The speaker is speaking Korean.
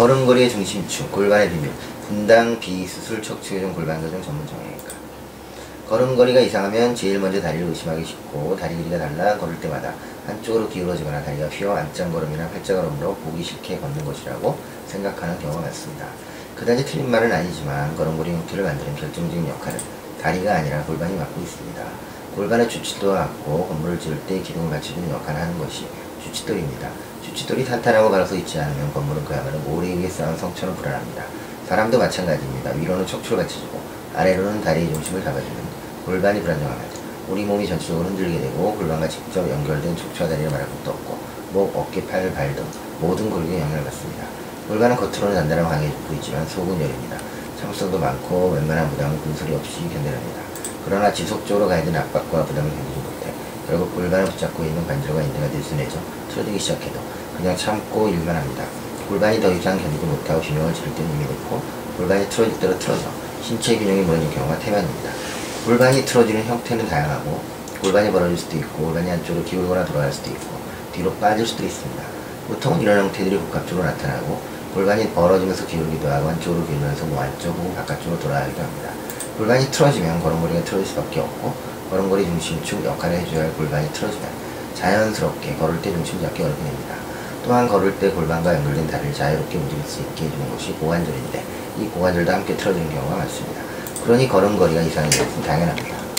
걸음걸이의 중심축, 골반의 비밀, 분당 비수술 척추교정 골반교정 전문 정형외과. 걸음걸이가 이상하면 제일 먼저 다리를 의심하기 쉽고 다리 길이가 달라 걸을 때마다 한쪽으로 기울어지거나 다리가 휘어 안짱걸음이나 팔자걸음으로 보기 싫게 걷는 것이라고 생각하는 경우가 많습니다. 그다지 틀린 말은 아니지만 걸음걸이 형태를 만드는 결정적인 역할은 다리가 아니라 골반이 맡고 있습니다. 골반의 주칫도와 같고 건물을 지을 때 기둥을 받쳐주는 역할을 하는 것이 주칫돌입니다. 주칫돌이 탄탄하고 갈아서 있지 않으면 건물은 그야말로 모래 위에 쌓은 성처럼 불안합니다. 사람도 마찬가지입니다. 위로는 척추를 받쳐주고 아래로는 다리의 중심을 잡아주는 골반이 불안정하면 우리 몸이 전체적으로 흔들리게 되고 골반과 직접 연결된 척추와 다리를 말할 것도 없고 목, 어깨, 팔, 발 등 모든 골격에 영향을 받습니다. 골반은 겉으로는 단단하고 강해 보이지만 속은 여립니다. 참성도 많고 웬만한 부담은 군소리 없이 견뎌냅니다. 그러나 지속적으로 가해진 압박과 견디지 못해 결국 골반을 붙잡고 있는 관절과 인대가 느슨해져 틀어지기 시작해도 그냥 참고 일만 합니다. 골반이 더 이상 견디지 못하고 비명을 지를 때는 이미 늦고 골반이 틀어질 대로 틀어져 신체 균형이 무너진 경우가 태반입니다. 골반이 틀어지는 형태는 다양하고 골반이 벌어질 수도 있고 골반이 안쪽으로 기울거나 돌아갈 수도 있고 뒤로 빠질 수도 있습니다. 보통은 이런 형태들이 복합적으로 나타나고 골반이 벌어지면서 기울기도 하고 안쪽으로 기울면서 뭐 안쪽 혹은 바깥쪽으로 돌아가기도 합니다. 골반이 틀어지면 걸음걸이가 틀어질 수밖에 없고 걸음걸이 중심축 역할을 해줘야 할 골반이 틀어지면 자연스럽게 걸을 때 중심 잡기 어렵게 됩니다. 또한 걸을 때 골반과 연결된 다리를 자유롭게 움직일 수 있게 해주는 것이 고관절인데 이 고관절도 함께 틀어지는 경우가 많습니다. 그러니 걸음걸이가 이상한 것은 당연합니다.